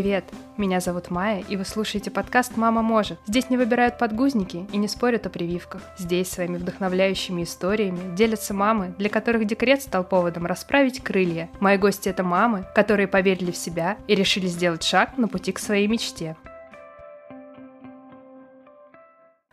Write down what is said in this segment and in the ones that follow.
привет! Меня зовут Майя, и вы слушаете подкаст «Мама может». Здесь не выбирают подгузники и не спорят о прививках. Здесь своими вдохновляющими историями делятся мамы, для которых декрет стал поводом расправить крылья. Мои гости — это мамы, которые поверили в себя и решили сделать шаг на пути к своей мечте.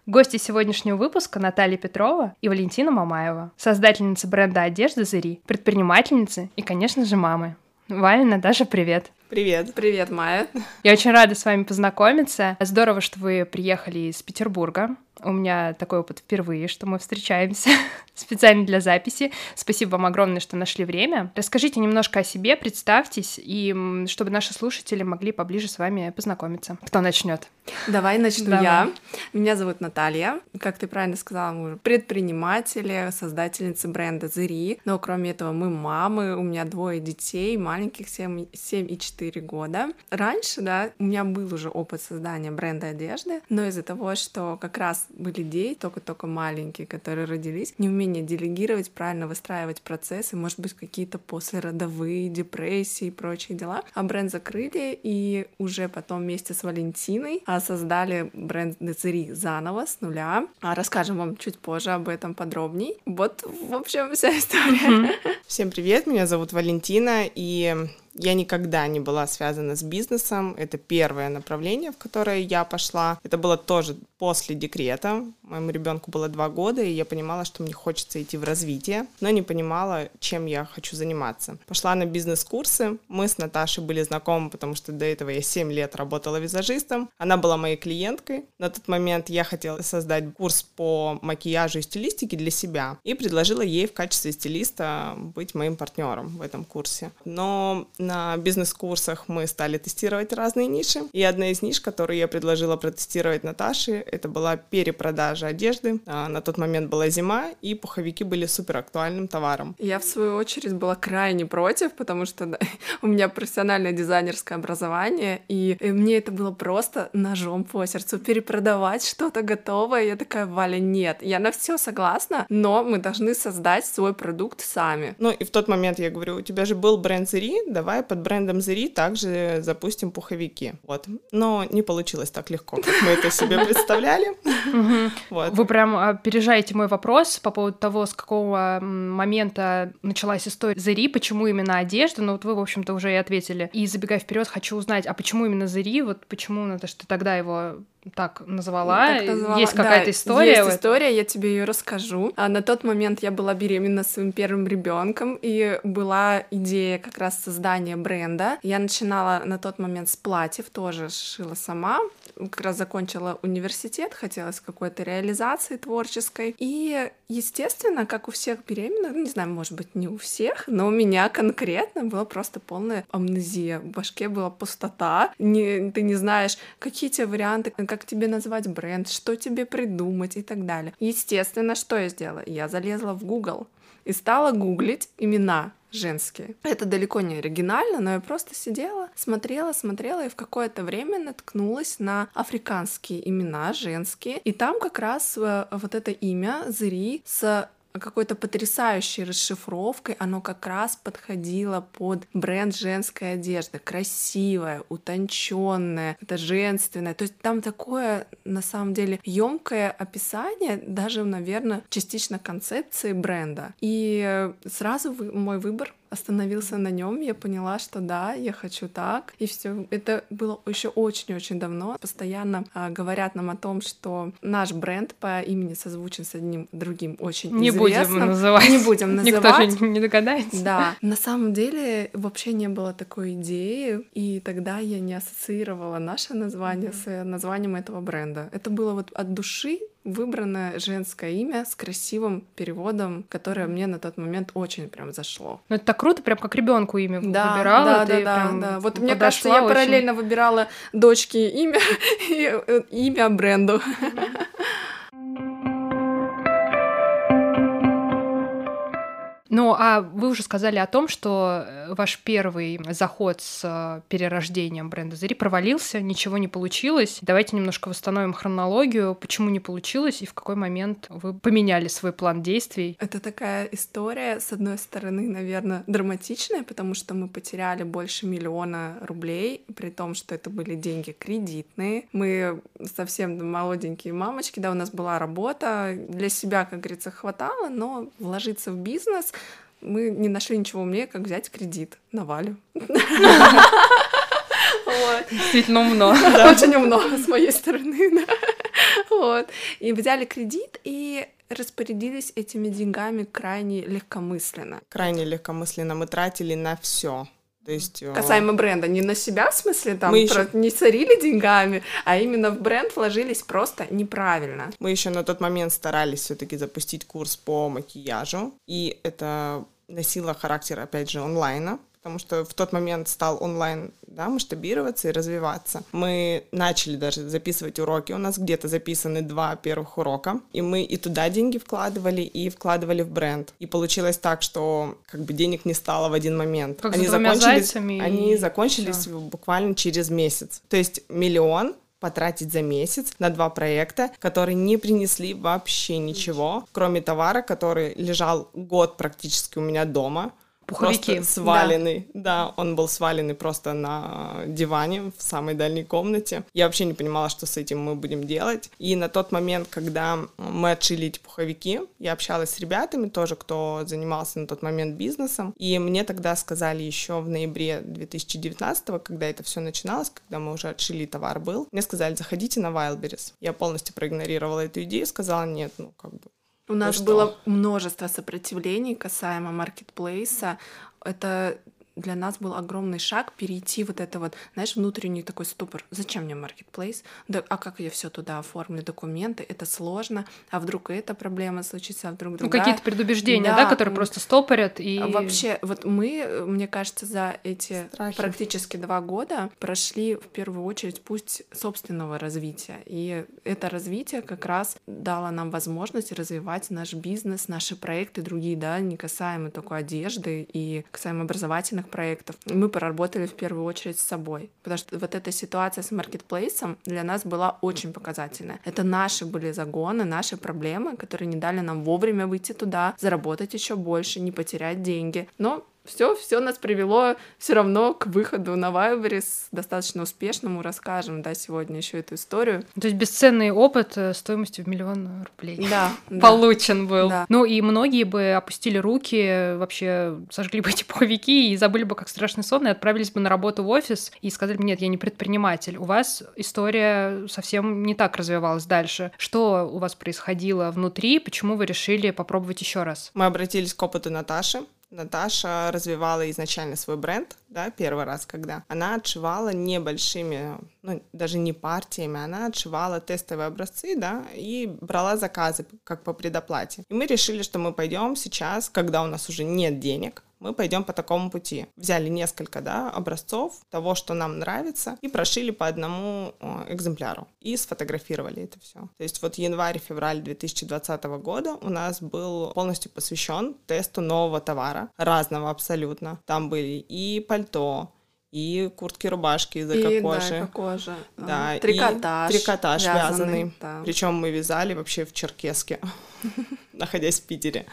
Гости сегодняшнего выпуска Наталья Петрова и Валентина Мамаева, создательницы бренда одежды «Зыри», предпринимательницы и, конечно же, мамы. Валя, Наташа, привет! Привет. Привет, Майя. Я очень рада с вами познакомиться. Здорово, что вы приехали из Петербурга. У меня такой опыт впервые, что мы встречаемся специально для записи. Спасибо вам огромное, что нашли время. Расскажите немножко о себе, представьтесь, и чтобы наши слушатели могли поближе с вами познакомиться. Кто начнет? Давай начну Давай. я. Меня зовут Наталья. Как ты правильно сказала, мы предприниматели, создательницы бренда Зыри. Но кроме этого мы мамы, у меня двое детей, маленьких 7, 7 и 4 года. Раньше, да, у меня был уже опыт создания бренда одежды, но из-за того, что как раз были дети, только-только маленькие, которые родились, неумение делегировать, правильно выстраивать процессы, может быть, какие-то послеродовые депрессии и прочие дела. А бренд закрыли, и уже потом вместе с Валентиной создали бренд Децери заново, с нуля. А расскажем вам чуть позже об этом подробней. Вот, в общем, вся история. Всем привет, меня зовут Валентина, и я никогда не была связана с бизнесом. Это первое направление, в которое я пошла. Это было тоже после декрета. Моему ребенку было два года, и я понимала, что мне хочется идти в развитие, но не понимала, чем я хочу заниматься. Пошла на бизнес-курсы. Мы с Наташей были знакомы, потому что до этого я 7 лет работала визажистом. Она была моей клиенткой. На тот момент я хотела создать курс по макияжу и стилистике для себя и предложила ей в качестве стилиста быть моим партнером в этом курсе. Но на бизнес-курсах мы стали тестировать разные ниши, и одна из ниш, которую я предложила протестировать Наташе, это была перепродажа одежды. А, на тот момент была зима, и пуховики были супер актуальным товаром. Я, в свою очередь, была крайне против, потому что да, у меня профессиональное дизайнерское образование, и, мне это было просто ножом по сердцу. Перепродавать что-то готовое, я такая, Валя, нет, я на все согласна, но мы должны создать свой продукт сами. Ну и в тот момент я говорю, у тебя же был бренд Зери, давай давай под брендом Зери также запустим пуховики. Вот. Но не получилось так легко, как мы это себе представляли. Вот. Вы прям опережаете мой вопрос по поводу того, с какого момента началась история Зери, почему именно одежда, но вот вы, в общем-то, уже и ответили. И забегая вперед, хочу узнать, а почему именно Зери, вот почему надо, что тогда его так назвала. Так назвала. Есть какая-то да, история? Есть история, я тебе ее расскажу. А на тот момент я была беременна своим первым ребенком, и была идея как раз создания бренда. Я начинала на тот момент с платьев, тоже шила сама. Как раз закончила университет, хотелось какой-то реализации творческой. И, естественно, как у всех беременных, ну, не знаю, может быть, не у всех, но у меня конкретно была просто полная амнезия. В башке была пустота. Не, ты не знаешь, какие тебе варианты, как тебе назвать бренд, что тебе придумать и так далее. Естественно, что я сделала? Я залезла в Google и стала гуглить имена женские. Это далеко не оригинально, но я просто сидела, смотрела, смотрела и в какое-то время наткнулась на африканские имена женские. И там как раз э, вот это имя Зри с какой-то потрясающей расшифровкой, оно как раз подходило под бренд женской одежды. Красивая, утонченная, это женственная. То есть там такое, на самом деле, емкое описание, даже, наверное, частично концепции бренда. И сразу мой выбор остановился на нем, я поняла, что да, я хочу так. И все. Это было еще очень-очень давно. Постоянно а, говорят нам о том, что наш бренд по имени созвучен с одним другим очень не известным. будем называть. Не будем называть. Никто же не догадается. Да. На самом деле вообще не было такой идеи, и тогда я не ассоциировала наше название mm-hmm. с названием этого бренда. Это было вот от души выбранное женское имя с красивым переводом, которое мне на тот момент очень прям зашло. Ну это так круто, прям как ребенку имя да, выбирала. Да, да, да, да. Вот мне кажется, я очень... параллельно выбирала дочке имя и э, имя бренду. Но Ну, а вы уже сказали о том, что э, ваш первый заход с э, перерождением бренда Зари провалился, ничего не получилось. Давайте немножко восстановим хронологию, почему не получилось и в какой момент вы поменяли свой план действий. Это такая история, с одной стороны, наверное, драматичная, потому что мы потеряли больше миллиона рублей, при том, что это были деньги кредитные. Мы совсем молоденькие мамочки, да, у нас была работа, для себя, как говорится, хватало, но вложиться в бизнес мы не нашли ничего умнее, как взять кредит на Валю. Действительно умно. Очень умно с моей стороны, Вот. И взяли кредит и распорядились этими деньгами крайне легкомысленно. Крайне легкомысленно. Мы тратили на все. То есть, э, Касаемо бренда, не на себя, в смысле, там, мы еще... не царили деньгами, а именно в бренд вложились просто неправильно. Мы еще на тот момент старались все-таки запустить курс по макияжу, и это носило характер, опять же, онлайна, потому что в тот момент стал онлайн да, масштабироваться и развиваться. Мы начали даже записывать уроки, у нас где-то записаны два первых урока, и мы и туда деньги вкладывали, и вкладывали в бренд. И получилось так, что как бы денег не стало в один момент. Как они закончились, они и... закончились Всё. буквально через месяц. То есть миллион потратить за месяц на два проекта, которые не принесли вообще ничего, кроме товара, который лежал год практически у меня дома. Пуховики. Просто сваленный. Да. да, он был сваленный просто на диване в самой дальней комнате. Я вообще не понимала, что с этим мы будем делать. И на тот момент, когда мы отшили эти пуховики, я общалась с ребятами тоже, кто занимался на тот момент бизнесом. И мне тогда сказали еще в ноябре 2019, когда это все начиналось, когда мы уже отшили товар был, мне сказали, заходите на Wildberries. Я полностью проигнорировала эту идею, сказала, нет, ну как бы у нас было множество сопротивлений касаемо маркетплейса. Это для нас был огромный шаг перейти вот это вот, знаешь, внутренний такой ступор. Зачем мне маркетплейс? Да, а как я все туда оформлю, документы? Это сложно. А вдруг эта проблема случится, а вдруг ну, другая? Ну, какие-то предубеждения, да, да которые просто стопорят и... Вообще, вот мы, мне кажется, за эти Страхи. практически два года прошли в первую очередь путь собственного развития. И это развитие как раз дало нам возможность развивать наш бизнес, наши проекты другие, да, не касаемо только одежды и касаемо образовательных разных проектов. Мы поработали в первую очередь с собой, потому что вот эта ситуация с маркетплейсом для нас была очень показательная. Это наши были загоны, наши проблемы, которые не дали нам вовремя выйти туда, заработать еще больше, не потерять деньги. Но все, все нас привело все равно к выходу на Вайберис достаточно успешному. Расскажем, да, сегодня еще эту историю. То есть бесценный опыт э, стоимостью в миллион рублей. Да. Получен был. Да. Ну и многие бы опустили руки, вообще сожгли бы эти пуховики и забыли бы, как страшный сон, и отправились бы на работу в офис и сказали бы, нет, я не предприниматель. У вас история совсем не так развивалась дальше. Что у вас происходило внутри? Почему вы решили попробовать еще раз? Мы обратились к опыту Наташи, Наташа развивала изначально свой бренд, да, первый раз, когда она отшивала небольшими, ну, даже не партиями, она отшивала тестовые образцы, да, и брала заказы как по предоплате. И мы решили, что мы пойдем сейчас, когда у нас уже нет денег, мы пойдем по такому пути. Взяли несколько да, образцов того, что нам нравится, и прошили по одному экземпляру. И сфотографировали это все. То есть вот январь-февраль 2020 года у нас был полностью посвящен тесту нового товара, разного абсолютно. Там были и пальто, и куртки-рубашки из эко-кожи. Да, эко-кожа. Да, трикотаж. И трикотаж вязаный. вязаный. Да. Причем мы вязали вообще в черкеске, находясь в Питере.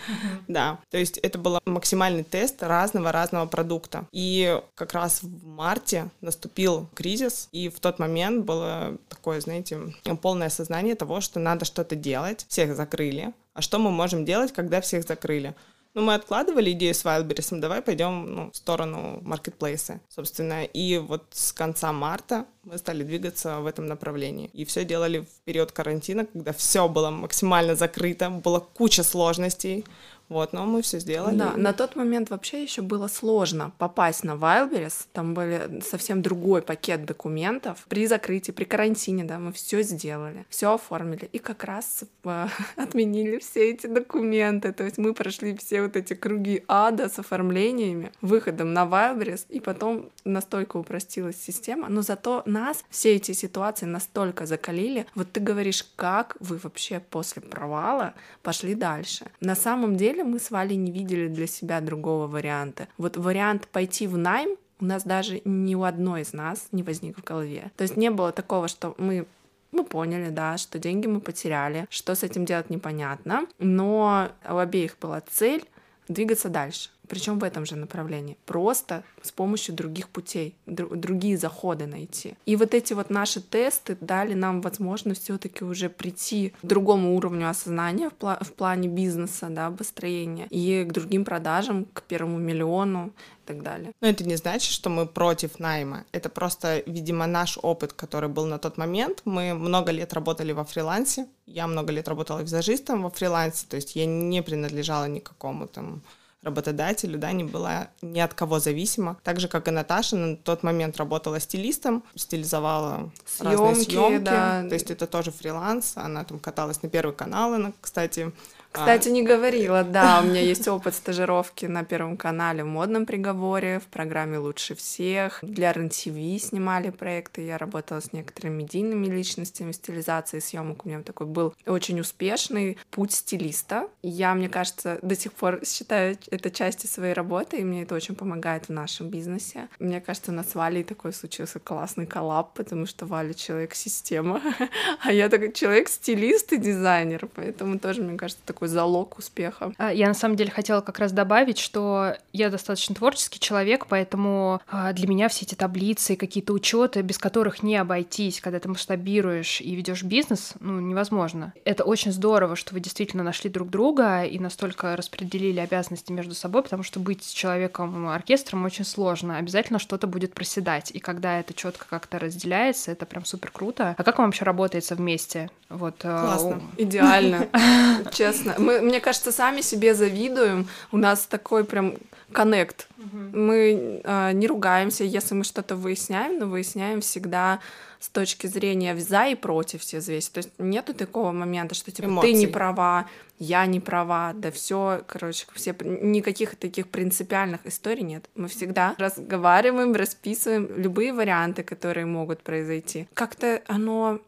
Да, то есть это был максимальный тест разного-разного продукта. И как раз в марте наступил кризис, и в тот момент было такое, знаете, полное осознание того, что надо что-то делать. Всех закрыли. А что мы можем делать, когда всех закрыли? Ну, мы откладывали идею с Wildberries, давай пойдем ну, в сторону маркетплейса, собственно. И вот с конца марта мы стали двигаться в этом направлении. И все делали в период карантина, когда все было максимально закрыто, было куча сложностей. Вот, но мы все сделали. Да, на тот момент вообще еще было сложно попасть на Wildberries. Там были совсем другой пакет документов. При закрытии, при карантине, да, мы все сделали, все оформили. И как раз э, отменили все эти документы. То есть мы прошли все вот эти круги ада с оформлениями, выходом на Wildberries, и потом настолько упростилась система. Но зато нас все эти ситуации настолько закалили. Вот ты говоришь, как вы вообще после провала пошли дальше. На самом деле мы с Валей не видели для себя другого варианта. Вот вариант пойти в найм у нас даже ни у одной из нас не возник в голове. То есть не было такого, что мы мы поняли, да, что деньги мы потеряли, что с этим делать непонятно, но у обеих была цель двигаться дальше причем в этом же направлении, просто с помощью других путей, др- другие заходы найти. И вот эти вот наши тесты дали нам возможность все-таки уже прийти к другому уровню осознания в, пла- в плане бизнеса, да, построения и к другим продажам, к первому миллиону и так далее. Но это не значит, что мы против найма. Это просто, видимо, наш опыт, который был на тот момент. Мы много лет работали во фрилансе. Я много лет работала визажистом во фрилансе, то есть я не принадлежала никакому там работодателю, да, не была ни от кого зависима. Так же, как и Наташа, на тот момент работала стилистом, стилизовала съемки, разные съемки. Да. То есть это тоже фриланс. Она там каталась на Первый канал, она, кстати, кстати, не говорила, да, у меня есть опыт стажировки на Первом канале в модном приговоре, в программе «Лучше всех». Для РЕН-ТВ снимали проекты, я работала с некоторыми медийными личностями, стилизации съемок у меня такой был очень успешный путь стилиста. Я, мне кажется, до сих пор считаю это частью своей работы, и мне это очень помогает в нашем бизнесе. Мне кажется, у нас с Валей такой случился классный коллаб, потому что Валя человек-система, а я такой человек-стилист и дизайнер, поэтому тоже, мне кажется, такой такой залог успеха. А, я на самом деле хотела как раз добавить, что я достаточно творческий человек, поэтому а, для меня все эти таблицы, какие-то учеты, без которых не обойтись, когда ты масштабируешь и ведешь бизнес, ну, невозможно. Это очень здорово, что вы действительно нашли друг друга и настолько распределили обязанности между собой, потому что быть человеком оркестром очень сложно. Обязательно что-то будет проседать. И когда это четко как-то разделяется, это прям супер круто. А как вам вообще работается вместе? Вот, а, Классно. Идеально. Честно мы, мне кажется, сами себе завидуем. У нас такой прям коннект. Угу. Мы э, не ругаемся, если мы что-то выясняем, но выясняем всегда с точки зрения за и против все взвесить. То есть нету такого момента, что типа Эмоций. ты не права, я не права, да все, короче, все никаких таких принципиальных историй нет. Мы всегда разговариваем, расписываем любые варианты, которые могут произойти. Как-то оно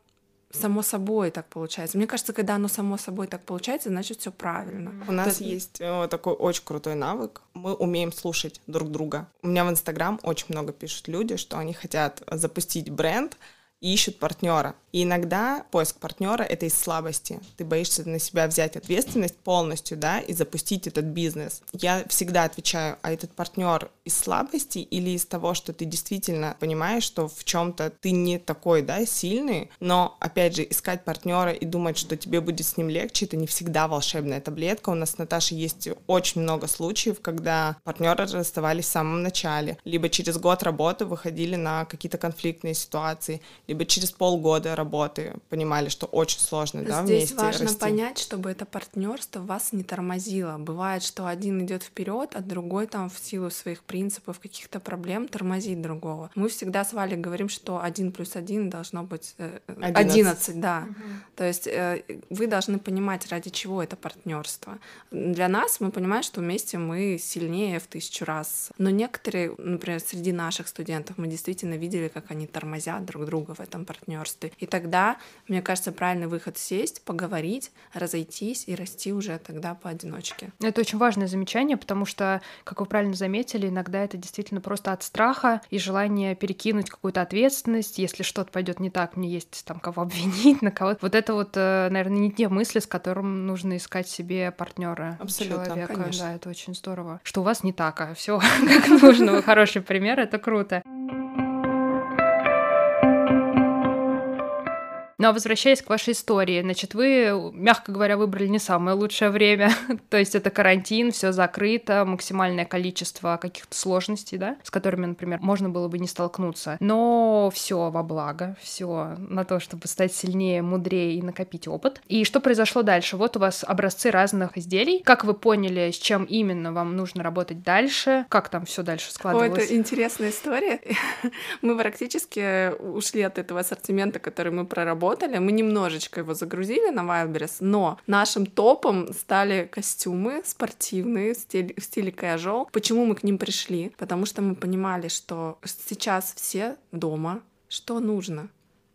само собой так получается. Мне кажется, когда оно само собой так получается, значит все правильно. У нас есть, есть э, такой очень крутой навык. Мы умеем слушать друг друга. У меня в Инстаграм очень много пишут люди, что они хотят запустить бренд, ищут партнера. И иногда поиск партнера это из слабости. Ты боишься на себя взять ответственность полностью, да, и запустить этот бизнес. Я всегда отвечаю, а этот партнер из слабости или из того, что ты действительно понимаешь, что в чем-то ты не такой, да, сильный, но опять же искать партнера и думать, что тебе будет с ним легче, это не всегда волшебная таблетка. У нас с Наташей есть очень много случаев, когда партнеры расставались в самом начале, либо через год работы выходили на какие-то конфликтные ситуации, либо через полгода работы понимали, что очень сложно, да, Здесь вместе важно расти. понять, чтобы это партнерство вас не тормозило. Бывает, что один идет вперед, а другой там в силу своих принципов, каких-то проблем тормозит другого. Мы всегда с Валей говорим, что один плюс один должно быть э, одиннадцать, да. Угу. То есть э, вы должны понимать, ради чего это партнерство. Для нас мы понимаем, что вместе мы сильнее в тысячу раз. Но некоторые, например, среди наших студентов мы действительно видели, как они тормозят друг друга в этом партнерстве. И тогда, мне кажется, правильный выход сесть, поговорить, разойтись и расти уже тогда поодиночке. Это очень важное замечание, потому что, как вы правильно заметили, иногда это действительно просто от страха и желания перекинуть какую-то ответственность. Если что-то пойдет не так, мне есть там кого обвинить, на кого. Вот это вот, э, наверное, не те мысли, с которым нужно искать себе партнера человека. Конечно. Да, это очень здорово. Что у вас не так, а все как нужно. Хороший пример, это круто. Но возвращаясь к вашей истории, значит, вы, мягко говоря, выбрали не самое лучшее время. То есть это карантин, все закрыто, максимальное количество каких-то сложностей, да, с которыми, например, можно было бы не столкнуться. Но все во благо, все на то, чтобы стать сильнее, мудрее и накопить опыт. И что произошло дальше? Вот у вас образцы разных изделий. Как вы поняли, с чем именно вам нужно работать дальше? Как там все дальше складывалось? О, это интересная история. Мы практически ушли от этого ассортимента, который мы проработали работали, мы немножечко его загрузили на Wildberries, но нашим топом стали костюмы спортивные в стиле, в стиле casual. Почему мы к ним пришли? Потому что мы понимали, что сейчас все дома, что нужно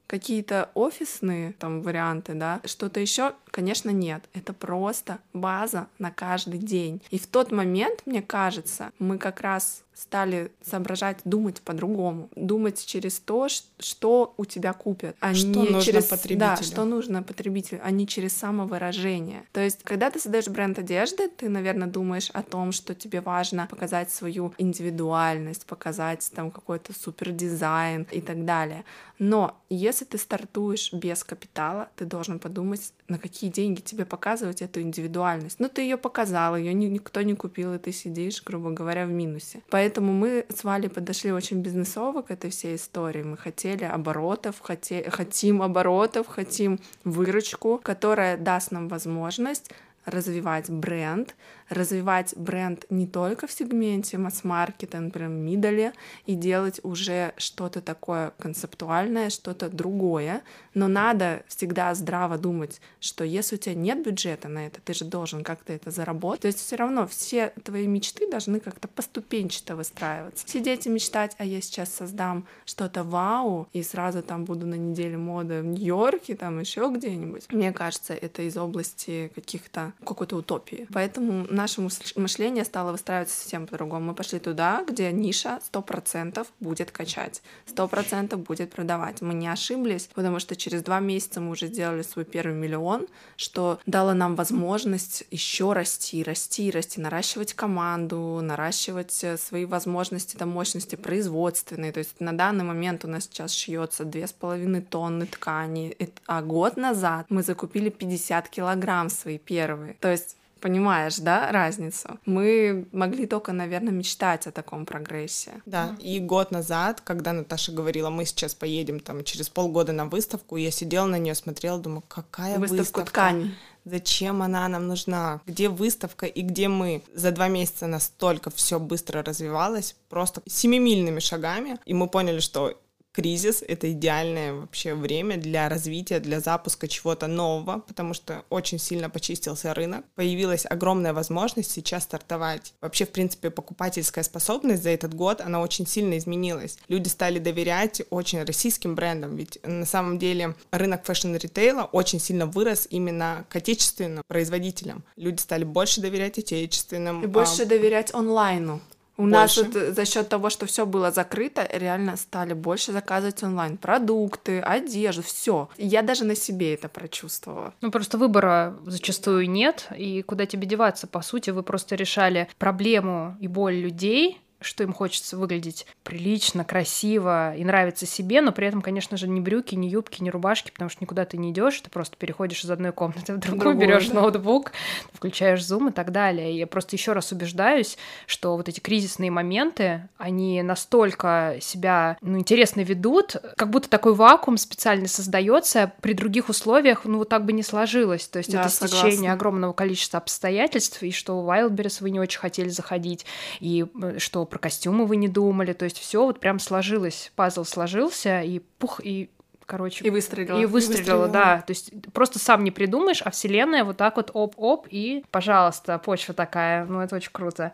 какие-то офисные там варианты, да, что-то еще, конечно, нет. Это просто база на каждый день. И в тот момент, мне кажется, мы как раз стали соображать, думать по-другому, думать через то, что у тебя купят, а что не нужно через потребителю. да, что нужно потребителю, а не через самовыражение. То есть, когда ты создаешь бренд одежды, ты, наверное, думаешь о том, что тебе важно показать свою индивидуальность, показать там какой-то супер дизайн и так далее. Но если ты стартуешь без капитала, ты должен подумать, на какие деньги тебе показывать эту индивидуальность. Ну, ты ее показал, ее никто не купил, и ты сидишь, грубо говоря, в минусе. Поэтому мы с Валей подошли очень бизнесово к этой всей истории. Мы хотели оборотов, хоте... хотим оборотов, хотим выручку, которая даст нам возможность развивать бренд, развивать бренд не только в сегменте масс-маркета, например, мидоле, и делать уже что-то такое концептуальное, что-то другое, но надо всегда здраво думать, что если у тебя нет бюджета на это, ты же должен как-то это заработать. То есть все равно все твои мечты должны как-то поступенчато выстраиваться. Сидеть и мечтать, а я сейчас создам что-то вау, и сразу там буду на неделе моды в Нью-Йорке, там еще где-нибудь. Мне кажется, это из области каких-то какой-то утопии. Поэтому наше мышление стало выстраиваться совсем по-другому. Мы пошли туда, где ниша 100% будет качать, 100% будет продавать. Мы не ошиблись, потому что через два месяца мы уже сделали свой первый миллион, что дало нам возможность еще расти, расти, расти, наращивать команду, наращивать э, свои возможности, там, мощности производственные. То есть на данный момент у нас сейчас шьется две с половиной тонны ткани, а год назад мы закупили 50 килограмм свои первые. То есть Понимаешь, да, разницу? Мы могли только, наверное, мечтать о таком прогрессе. Да, и год назад, когда Наташа говорила, мы сейчас поедем там через полгода на выставку, я сидела на нее, смотрела, думаю, какая Выставку выставка? ткани. Зачем она нам нужна? Где выставка и где мы? За два месяца настолько все быстро развивалось, просто семимильными шагами, и мы поняли, что кризис — это идеальное вообще время для развития, для запуска чего-то нового, потому что очень сильно почистился рынок. Появилась огромная возможность сейчас стартовать. Вообще, в принципе, покупательская способность за этот год, она очень сильно изменилась. Люди стали доверять очень российским брендам, ведь на самом деле рынок фэшн-ритейла очень сильно вырос именно к отечественным производителям. Люди стали больше доверять отечественным. И больше а... доверять онлайну. У больше. нас вот э, за счет того, что все было закрыто, реально стали больше заказывать онлайн продукты, одежду, все. Я даже на себе это прочувствовала. Ну просто выбора зачастую нет, и куда тебе деваться? По сути, вы просто решали проблему и боль людей, что им хочется выглядеть прилично, красиво и нравится себе, но при этом, конечно же, ни брюки, ни юбки, ни рубашки, потому что никуда ты не идешь, ты просто переходишь из одной комнаты в другую, берешь да. ноутбук, включаешь зум и так далее. И я просто еще раз убеждаюсь, что вот эти кризисные моменты, они настолько себя ну, интересно ведут, как будто такой вакуум специально создается при других условиях, ну вот так бы не сложилось. То есть да, это стечение огромного количества обстоятельств, и что в Wildberries вы не очень хотели заходить, и э, что про костюмы вы не думали, то есть все вот прям сложилось, пазл сложился, и пух, и короче. И выстрелила. И выстрелила, да. То есть просто сам не придумаешь, а вселенная вот так вот оп-оп, и, пожалуйста, почва такая. Ну, это очень круто.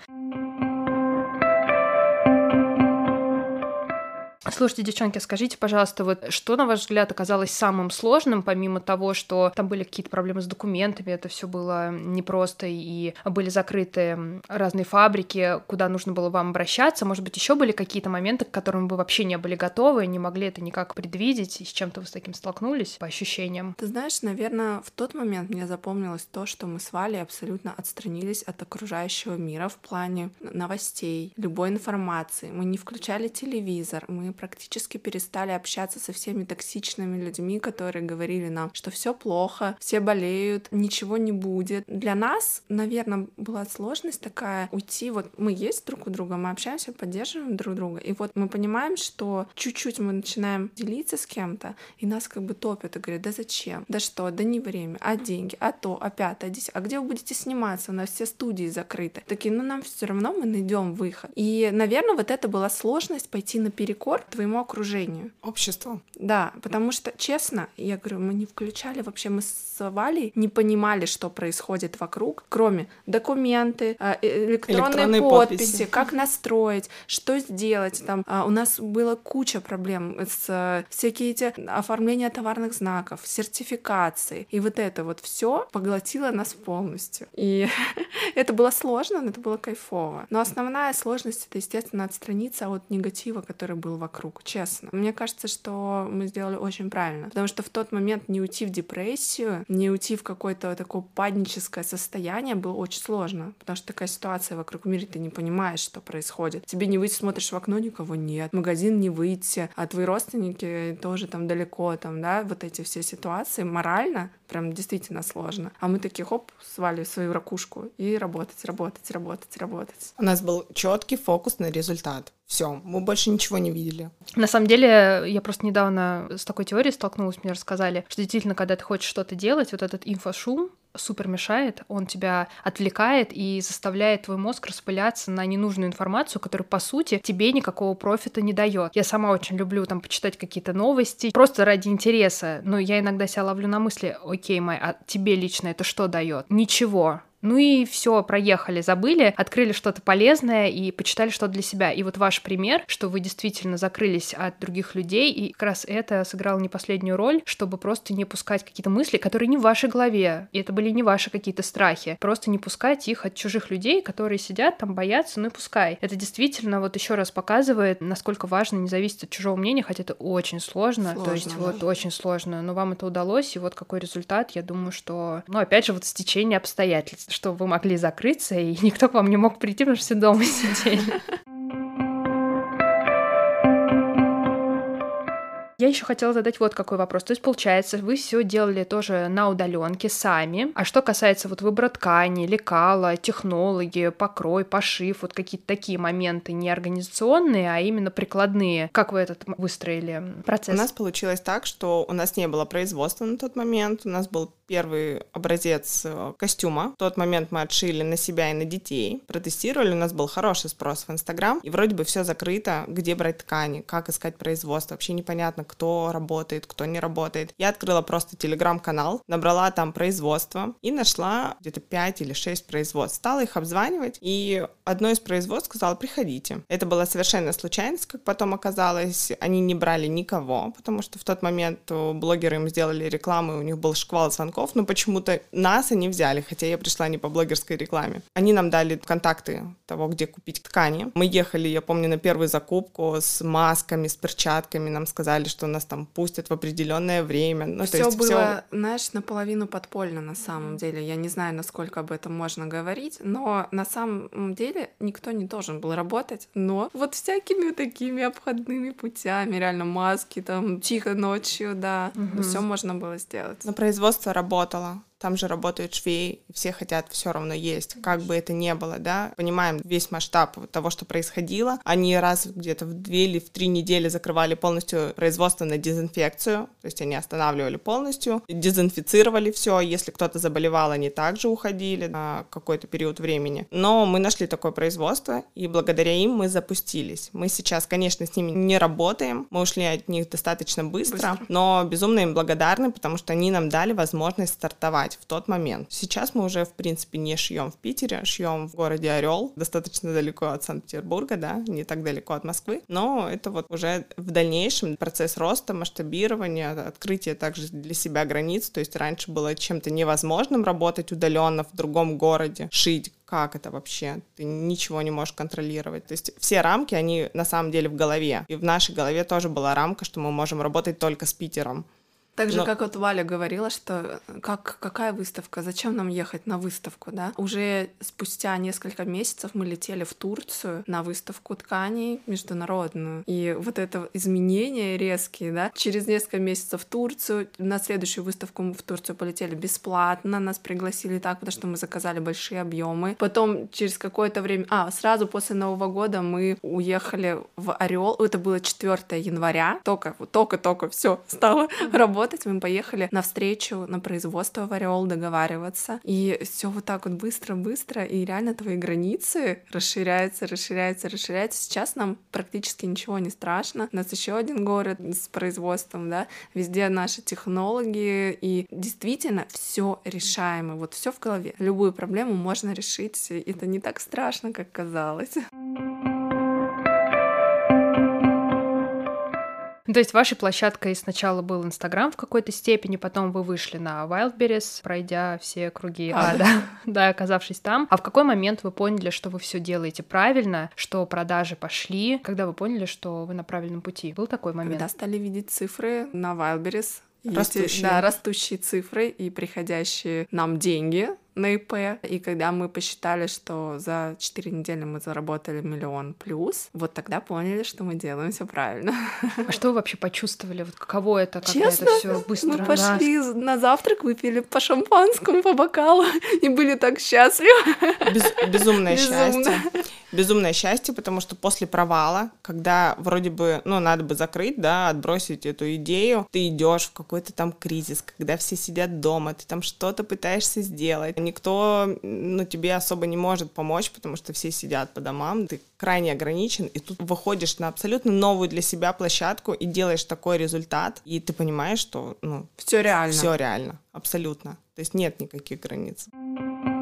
Слушайте, девчонки, скажите, пожалуйста, вот что, на ваш взгляд, оказалось самым сложным, помимо того, что там были какие-то проблемы с документами, это все было непросто, и были закрыты разные фабрики, куда нужно было вам обращаться? Может быть, еще были какие-то моменты, к которым вы вообще не были готовы, не могли это никак предвидеть, и с чем-то вы с таким столкнулись по ощущениям? Ты знаешь, наверное, в тот момент мне запомнилось то, что мы с Валей абсолютно отстранились от окружающего мира в плане новостей, любой информации. Мы не включали телевизор, мы практически перестали общаться со всеми токсичными людьми, которые говорили нам, что все плохо, все болеют, ничего не будет. Для нас, наверное, была сложность такая уйти, вот мы есть друг у друга, мы общаемся, поддерживаем друг друга, и вот мы понимаем, что чуть-чуть мы начинаем делиться с кем-то, и нас как бы топят и говорят, да зачем, да что, да не время, а деньги, а то, а пятое, а а где вы будете сниматься, у нас все студии закрыты. Такие, ну нам все равно мы найдем выход. И, наверное, вот это была сложность пойти наперекор твоему окружению. Обществу. Да, потому что, честно, я говорю, мы не включали вообще, мы с Валей не понимали, что происходит вокруг, кроме документы, э, э, электронные, электронные подписи, подписи, как настроить, что сделать. Там а, у нас было куча проблем с всякие эти оформления товарных знаков, сертификации. И вот это вот все поглотило нас полностью. И это было сложно, но это было кайфово. Но основная сложность — это, естественно, отстраниться от негатива, который был вокруг, честно. Мне кажется, что мы сделали очень правильно, потому что в тот момент не уйти в депрессию, не уйти в какое-то такое паническое состояние было очень сложно, потому что такая ситуация вокруг в мире, ты не понимаешь, что происходит. Тебе не выйти, смотришь в окно, никого нет, магазин не выйти, а твои родственники тоже там далеко, там, да, вот эти все ситуации морально прям действительно сложно. А мы такие, хоп, свали свою ракушку и работать, работать, работать, работать. У нас был четкий фокус на результат. Все, мы больше ничего не видели. На самом деле, я просто недавно с такой теорией столкнулась, мне рассказали, что действительно, когда ты хочешь что-то делать, вот этот инфошум, супер мешает, он тебя отвлекает и заставляет твой мозг распыляться на ненужную информацию, которая, по сути, тебе никакого профита не дает. Я сама очень люблю там почитать какие-то новости, просто ради интереса, но я иногда себя ловлю на мысли, окей, Май, а тебе лично это что дает? Ничего. Ну и все, проехали, забыли, открыли что-то полезное и почитали что-то для себя. И вот ваш пример, что вы действительно закрылись от других людей, и как раз это сыграло не последнюю роль, чтобы просто не пускать какие-то мысли, которые не в вашей голове, и это были не ваши какие-то страхи, просто не пускать их от чужих людей, которые сидят там, боятся, ну и пускай. Это действительно вот еще раз показывает, насколько важно не зависеть от чужого мнения, хотя это очень сложно, сложно то есть да. вот очень сложно, но вам это удалось, и вот какой результат, я думаю, что, ну опять же, вот стечение обстоятельств что вы могли закрыться, и никто к вам не мог прийти, потому что все дома сидели. Я еще хотела задать вот какой вопрос. То есть, получается, вы все делали тоже на удаленке сами. А что касается вот выбора ткани, лекала, технологии, покрой, пошив, вот какие-то такие моменты не организационные, а именно прикладные. Как вы этот выстроили процесс? У нас получилось так, что у нас не было производства на тот момент. У нас был первый образец э, костюма. В тот момент мы отшили на себя и на детей. Протестировали, у нас был хороший спрос в Инстаграм. И вроде бы все закрыто. Где брать ткани, как искать производство. Вообще непонятно, кто работает, кто не работает. Я открыла просто телеграм-канал, набрала там производство и нашла где-то 5 или 6 производств. Стала их обзванивать, и одно из производств сказала, приходите. Это была совершенно случайность, как потом оказалось. Они не брали никого, потому что в тот момент блогеры им сделали рекламу, и у них был шквал звонков, но почему-то нас они взяли, хотя я пришла не по блогерской рекламе. Они нам дали контакты того, где купить ткани. Мы ехали, я помню, на первую закупку с масками, с перчатками. Нам сказали, что нас там пустят в определенное время. Ну, все было, всё... знаешь, наполовину подпольно на самом деле. Я не знаю, насколько об этом можно говорить, но на самом деле никто не должен был работать, но вот всякими такими обходными путями, реально маски, там, тихо ночью, да, угу. все можно было сделать. Но производство работало там же работают швеи, все хотят все равно есть, как бы это ни было, да, понимаем весь масштаб того, что происходило. Они раз где-то в две или в три недели закрывали полностью производство на дезинфекцию, то есть они останавливали полностью, дезинфицировали все, если кто-то заболевал, они также уходили на какой-то период времени. Но мы нашли такое производство, и благодаря им мы запустились. Мы сейчас, конечно, с ними не работаем, мы ушли от них достаточно быстро, быстро. но безумно им благодарны, потому что они нам дали возможность стартовать шивать в тот момент. Сейчас мы уже, в принципе, не шьем в Питере, шьем в городе Орел, достаточно далеко от Санкт-Петербурга, да, не так далеко от Москвы, но это вот уже в дальнейшем процесс роста, масштабирования, открытия также для себя границ, то есть раньше было чем-то невозможным работать удаленно в другом городе, шить как это вообще? Ты ничего не можешь контролировать. То есть все рамки, они на самом деле в голове. И в нашей голове тоже была рамка, что мы можем работать только с Питером. Так же, Но... как вот Валя говорила, что э, как, какая выставка, зачем нам ехать на выставку, да? Уже спустя несколько месяцев мы летели в Турцию на выставку тканей международную. И вот это изменения резкие, да? Через несколько месяцев в Турцию, на следующую выставку мы в Турцию полетели бесплатно, нас пригласили так, потому что мы заказали большие объемы. Потом через какое-то время, а, сразу после Нового года мы уехали в Орел, это было 4 января, только, только-только все стало работать работать, мы поехали на встречу на производство в Ореол договариваться, и все вот так вот быстро-быстро, и реально твои границы расширяются, расширяются, расширяются. Сейчас нам практически ничего не страшно. У нас еще один город с производством, да, везде наши технологии, и действительно все решаемо, вот все в голове. Любую проблему можно решить, это не так страшно, как казалось. Ну, то есть вашей площадкой сначала был Инстаграм в какой-то степени, потом вы вышли на Wildberries, пройдя все круги а, ада, да? да, оказавшись там. А в какой момент вы поняли, что вы все делаете правильно, что продажи пошли, когда вы поняли, что вы на правильном пути? Был такой момент? Когда стали видеть цифры на Wildberries, растущие. да, растущие цифры и приходящие нам деньги на ИП. И когда мы посчитали, что за 4 недели мы заработали миллион плюс, вот тогда поняли, что мы делаем все правильно. А что вы вообще почувствовали? Вот каково это, когда Честно, это все быстро? Мы пошли да. на завтрак, выпили по шампанскому, по бокалу и были так счастливы. Без, безумное Безумно. счастье безумное счастье, потому что после провала, когда вроде бы, ну, надо бы закрыть, да, отбросить эту идею, ты идешь в какой-то там кризис, когда все сидят дома, ты там что-то пытаешься сделать, никто, ну, тебе особо не может помочь, потому что все сидят по домам, ты крайне ограничен, и тут выходишь на абсолютно новую для себя площадку и делаешь такой результат, и ты понимаешь, что, ну, все реально. Все реально, абсолютно. То есть нет никаких границ. Э,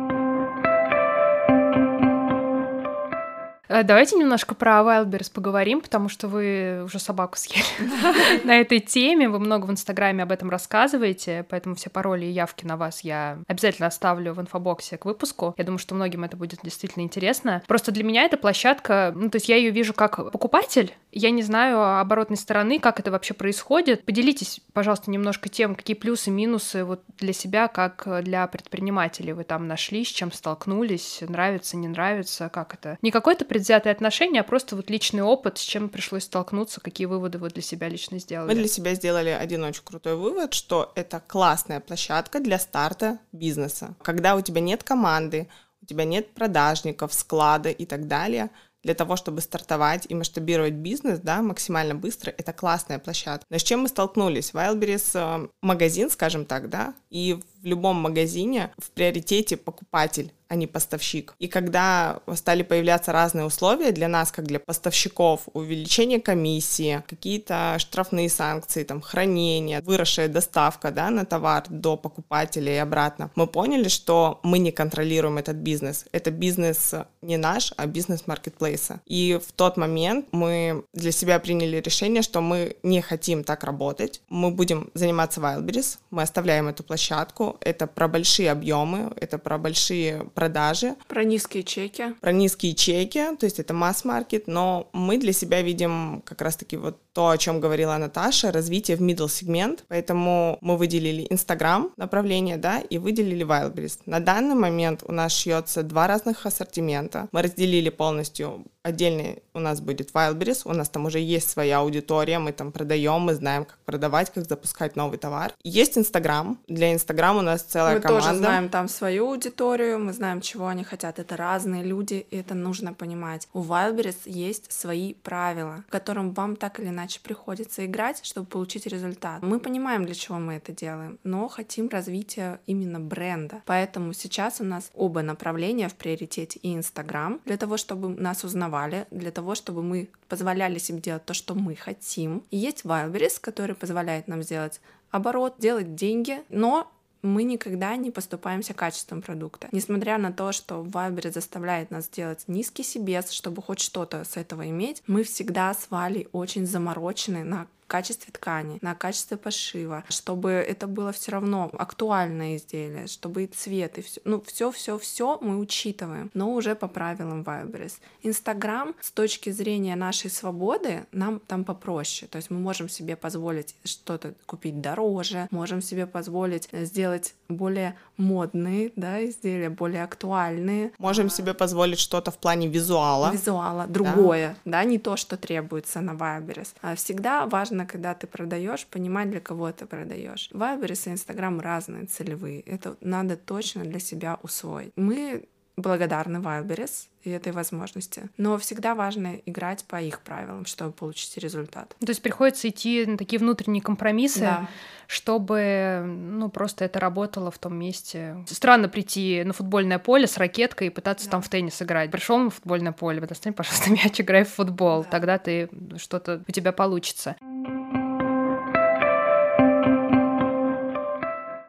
давайте немножко про Wildberries поговорим, потому что вы уже собаку съели на этой теме. Вы много в Инстаграме об этом рассказываете, поэтому все пароли и явки на вас я обязательно оставлю в инфобоксе к выпуску. Я думаю, что многим это будет действительно интересно. Просто для меня эта площадка, ну, то есть я ее вижу как покупатель, я не знаю оборотной стороны, как это вообще происходит. Поделитесь, пожалуйста, немножко тем, какие плюсы, минусы вот для себя, как для предпринимателей вы там нашли, с чем столкнулись, нравится, не нравится, как это. Не какой-то предвзятые отношения, а просто вот личный опыт, с чем пришлось столкнуться, какие выводы вы для себя лично сделали? Мы для себя сделали один очень крутой вывод, что это классная площадка для старта бизнеса. Когда у тебя нет команды, у тебя нет продажников, склада и так далее, для того, чтобы стартовать и масштабировать бизнес, да, максимально быстро, это классная площадка. Но с чем мы столкнулись? Wildberries э, магазин, скажем так, да, и в любом магазине в приоритете покупатель а не поставщик. И когда стали появляться разные условия для нас, как для поставщиков, увеличение комиссии, какие-то штрафные санкции, там, хранение, выросшая доставка, да, на товар до покупателя и обратно, мы поняли, что мы не контролируем этот бизнес. Это бизнес не наш, а бизнес маркетплейса. И в тот момент мы для себя приняли решение, что мы не хотим так работать. Мы будем заниматься Wildberries, мы оставляем эту площадку. Это про большие объемы, это про большие продажи. Про низкие чеки. Про низкие чеки, то есть это масс-маркет, но мы для себя видим как раз-таки вот то, о чем говорила Наташа, развитие в middle сегмент, поэтому мы выделили Instagram направление, да, и выделили Wildberries. На данный момент у нас шьется два разных ассортимента. Мы разделили полностью отдельный у нас будет Wildberries, у нас там уже есть своя аудитория, мы там продаем, мы знаем, как продавать, как запускать новый товар. Есть Инстаграм, для Инстаграма у нас целая мы команда. Мы тоже знаем там свою аудиторию, мы знаем, чего они хотят, это разные люди, и это нужно понимать. У Wildberries есть свои правила, в котором вам так или иначе приходится играть, чтобы получить результат. Мы понимаем, для чего мы это делаем, но хотим развития именно бренда. Поэтому сейчас у нас оба направления в приоритете и Инстаграм, для того, чтобы нас узнавать рисовали для того, чтобы мы позволяли себе делать то, что мы хотим. И есть Wildberries, который позволяет нам сделать оборот, делать деньги, но мы никогда не поступаемся качеством продукта. Несмотря на то, что Wildberries заставляет нас делать низкий себес, чтобы хоть что-то с этого иметь, мы всегда с Валей очень заморочены на качестве ткани, на качестве пошива, чтобы это было все равно актуальное изделие, чтобы и цвет, и все, ну все, все, все мы учитываем, но уже по правилам Wildberries. Инстаграм с точки зрения нашей свободы нам там попроще, то есть мы можем себе позволить что-то купить дороже, можем себе позволить сделать более модные, да, изделия, более актуальные. Можем себе позволить что-то в плане визуала. Визуала, другое, да, да не то, что требуется на Wildberries. А всегда важно когда ты продаешь, понимать, для кого ты продаешь. Вайберис и Инстаграм разные целевые. Это надо точно для себя усвоить. Мы благодарны Wildberries и этой возможности. Но всегда важно играть по их правилам, чтобы получить результат. То есть приходится идти на такие внутренние компромиссы, Да. чтобы ну просто это работало в том месте. Странно прийти на футбольное поле с ракеткой и пытаться Да. там в теннис играть. Пришел на футбольное поле, достань, пожалуйста, мяч, играй в футбол. Да. Тогда ты что-то у тебя получится.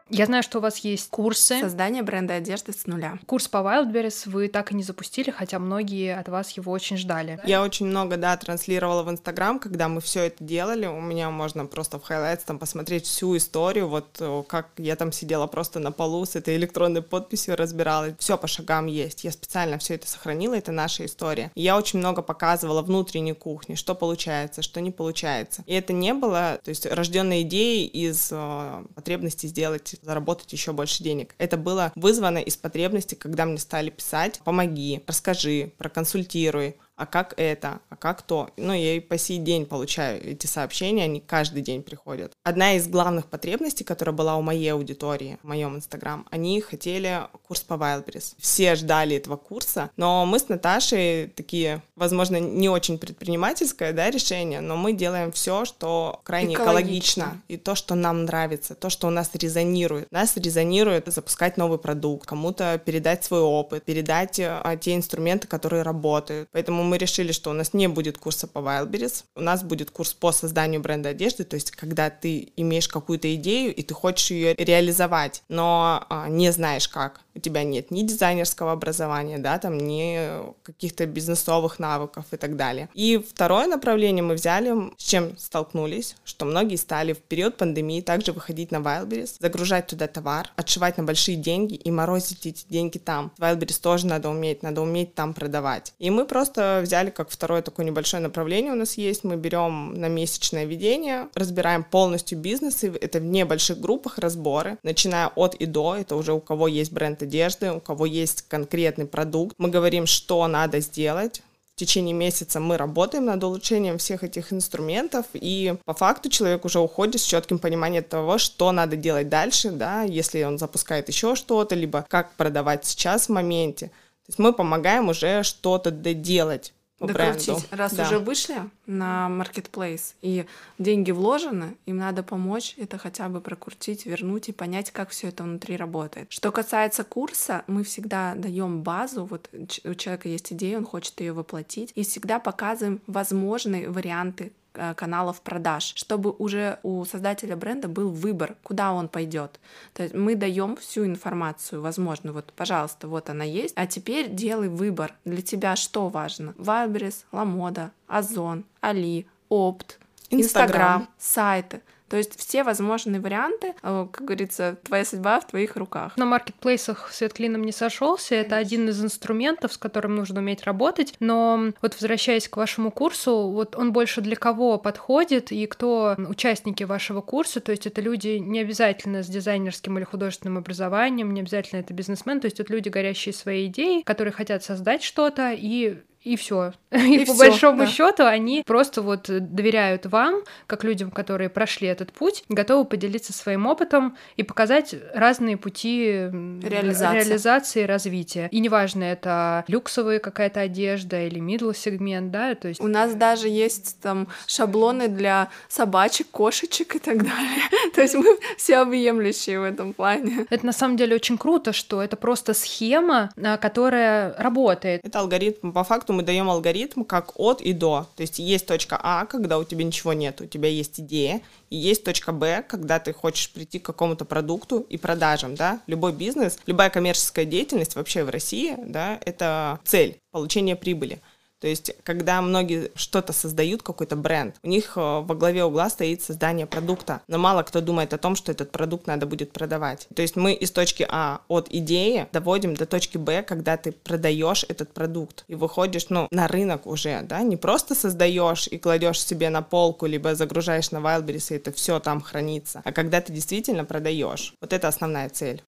Я знаю, что у вас есть курсы. Создание бренда одежды с нуля. Курс по Wildberries вы так и не запустили, хотя многие от вас его очень ждали. Я очень много, да, транслировала в Инстаграм, когда мы все это делали. У меня можно просто в highlights там посмотреть всю историю, вот э, как я там сидела просто на полу с этой электронной подписью разбирала. Все по шагам есть. Я специально все это сохранила, это наша история. И я очень много показывала внутренней кухни, что получается, что не получается. И это не было, то есть рожденной идеей из э, потребности сделать, заработать еще больше денег. Это было вызвано из потребности, когда мне стали писать «помоги», «расскажи», «проконсультируй», а как это, а как то. Ну, я и по сей день получаю эти сообщения, они каждый день приходят. Одна из главных потребностей, которая была у моей аудитории, в моем инстаграм, они хотели курс по Wildberries. Все ждали этого курса, но мы с Наташей такие, возможно, не очень предпринимательское, да, решение, но мы делаем все, что крайне Экологично. экологично, и то, что нам нравится, то, что у нас резонирует. Нас резонирует запускать новый продукт, кому-то передать свой опыт, передать э, те инструменты, которые работают. Поэтому мы решили, что у нас не будет курса по Wildberries, у нас будет курс по созданию бренда одежды, то есть когда ты имеешь какую-то идею и ты хочешь ее реализовать, но а, не знаешь как. У тебя нет ни дизайнерского образования, да, там, ни каких-то бизнесовых навыков и так далее. И второе направление мы взяли, с чем столкнулись, что многие стали в период пандемии также выходить на Wildberries, загружать туда товар, отшивать на большие деньги и морозить эти деньги там. Wildberries тоже надо уметь, надо уметь там продавать. И мы просто взяли как второе такое небольшое направление у нас есть. Мы берем на месячное ведение, разбираем полностью бизнес, и это в небольших группах разборы, начиная от и до, это уже у кого есть бренд одежды, у кого есть конкретный продукт. Мы говорим, что надо сделать, в течение месяца мы работаем над улучшением всех этих инструментов, и по факту человек уже уходит с четким пониманием того, что надо делать дальше, да, если он запускает еще что-то, либо как продавать сейчас в моменте. То есть мы помогаем уже что-то доделать по Докрутить. бренду. Раз Да. уже вышли на marketplace и деньги вложены, им надо помочь это хотя бы прокрутить, вернуть и понять, как все это внутри работает. Что касается курса, мы всегда даем базу. Вот у человека есть идея, он хочет ее воплотить, и всегда показываем возможные варианты каналов продаж, чтобы уже у создателя бренда был выбор, куда он пойдет. То есть мы даем всю информацию, возможно, вот, пожалуйста, вот она есть, а теперь делай выбор. Для тебя что важно? Вайлберис, Ламода, Озон, Али, Опт. Инстаграм, сайты. То есть все возможные варианты, э, как говорится, твоя судьба в твоих руках. На маркетплейсах свет клином не сошелся. Это один из инструментов, с которым нужно уметь работать. Но вот возвращаясь к вашему курсу, вот он больше для кого подходит и кто участники вашего курса. То есть это люди не обязательно с дизайнерским или художественным образованием, не обязательно это бизнесмен. То есть это люди, горящие своей идеей, которые хотят создать что-то и и все. И, И по всё, большому да. счету они просто вот доверяют вам, как людям, которые прошли этот путь, готовы поделиться своим опытом и показать разные пути Реализации. реализации и развития. И неважно, это люксовая какая-то одежда или middle сегмент, да, то есть У нас даже есть там шаблоны для собачек, кошечек и так далее. То есть мы всеобъемлющие в этом плане. это на самом деле очень круто, что это просто схема, а, которая работает. Это алгоритм. По факту мы даем алгоритм как от и до. То есть есть точка А, когда у тебя ничего нет, у тебя есть идея, и есть точка Б, когда ты хочешь прийти к какому-то продукту и продажам, да. Любой бизнес, любая коммерческая деятельность вообще в России, да, это цель получения прибыли. То есть, когда многие что-то создают, какой-то бренд, у них э, во главе угла стоит создание продукта, но мало кто думает о том, что этот продукт надо будет продавать. То есть мы из точки А от идеи доводим до точки Б, когда ты продаешь этот продукт и выходишь, ну, на рынок уже, да, не просто создаешь и кладешь себе на полку, либо загружаешь на Wildberries, и это все там хранится, а когда ты действительно продаешь. Вот это основная цель.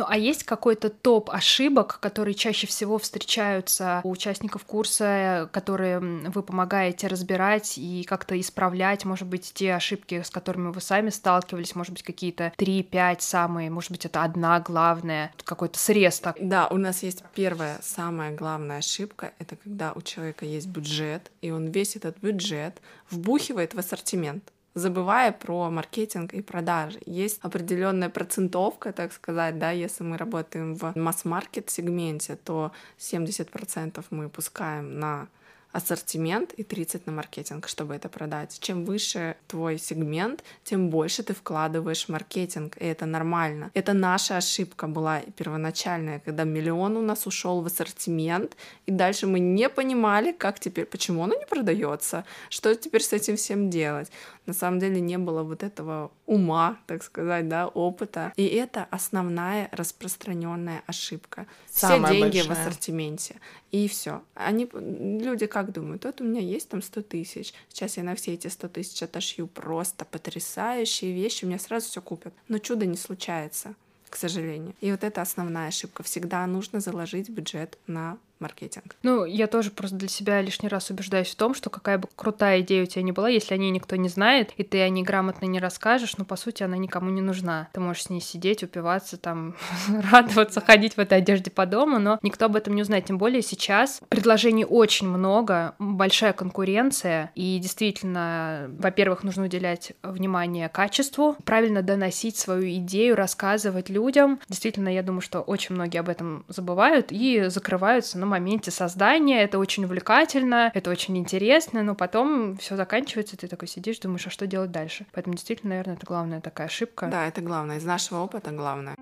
Ну а есть какой-то топ ошибок, которые чаще всего встречаются у участников курса, которые вы помогаете разбирать и как-то исправлять, может быть, те ошибки, с которыми вы сами сталкивались, может быть, какие-то 3-5 самые, может быть, это одна главная, какой-то срез так. Да, у нас есть первая, самая главная ошибка, это когда у человека есть бюджет, и он весь этот бюджет вбухивает в ассортимент забывая про маркетинг и продажи. Есть определенная процентовка, так сказать, да, если мы работаем в масс-маркет сегменте, то 70% мы пускаем на ассортимент и 30 на маркетинг, чтобы это продать. Чем выше твой сегмент, тем больше ты вкладываешь в маркетинг, и это нормально. Это наша ошибка была первоначальная, когда миллион у нас ушел в ассортимент, и дальше мы не понимали, как теперь, почему оно не продается, что теперь с этим всем делать. На самом деле не было вот этого ума, так сказать, да, опыта. И это основная распространенная ошибка. Самая все деньги большая. в ассортименте. И все. Они, люди как думают, вот у меня есть там 100 тысяч, сейчас я на все эти 100 тысяч отошью просто потрясающие вещи, у меня сразу все купят. Но чудо не случается к сожалению. И вот это основная ошибка. Всегда нужно заложить бюджет на маркетинг. Ну, я тоже просто для себя лишний раз убеждаюсь в том, что какая бы крутая идея у тебя ни была, если о ней никто не знает, и ты о ней грамотно не расскажешь, ну, по сути, она никому не нужна. Ты можешь с ней сидеть, упиваться, там, радоваться, ходить в этой одежде по дому, но никто об этом не узнает. Тем более сейчас предложений очень много, большая конкуренция, и действительно, во-первых, нужно уделять внимание качеству, правильно доносить свою идею, рассказывать людям. Действительно, я думаю, что очень многие об этом забывают и закрываются на моменте создания, это очень увлекательно, это очень интересно, но потом все заканчивается, ты такой сидишь, думаешь, а что делать дальше? Поэтому действительно, наверное, это главная такая ошибка. Да, это главное, из нашего опыта главное.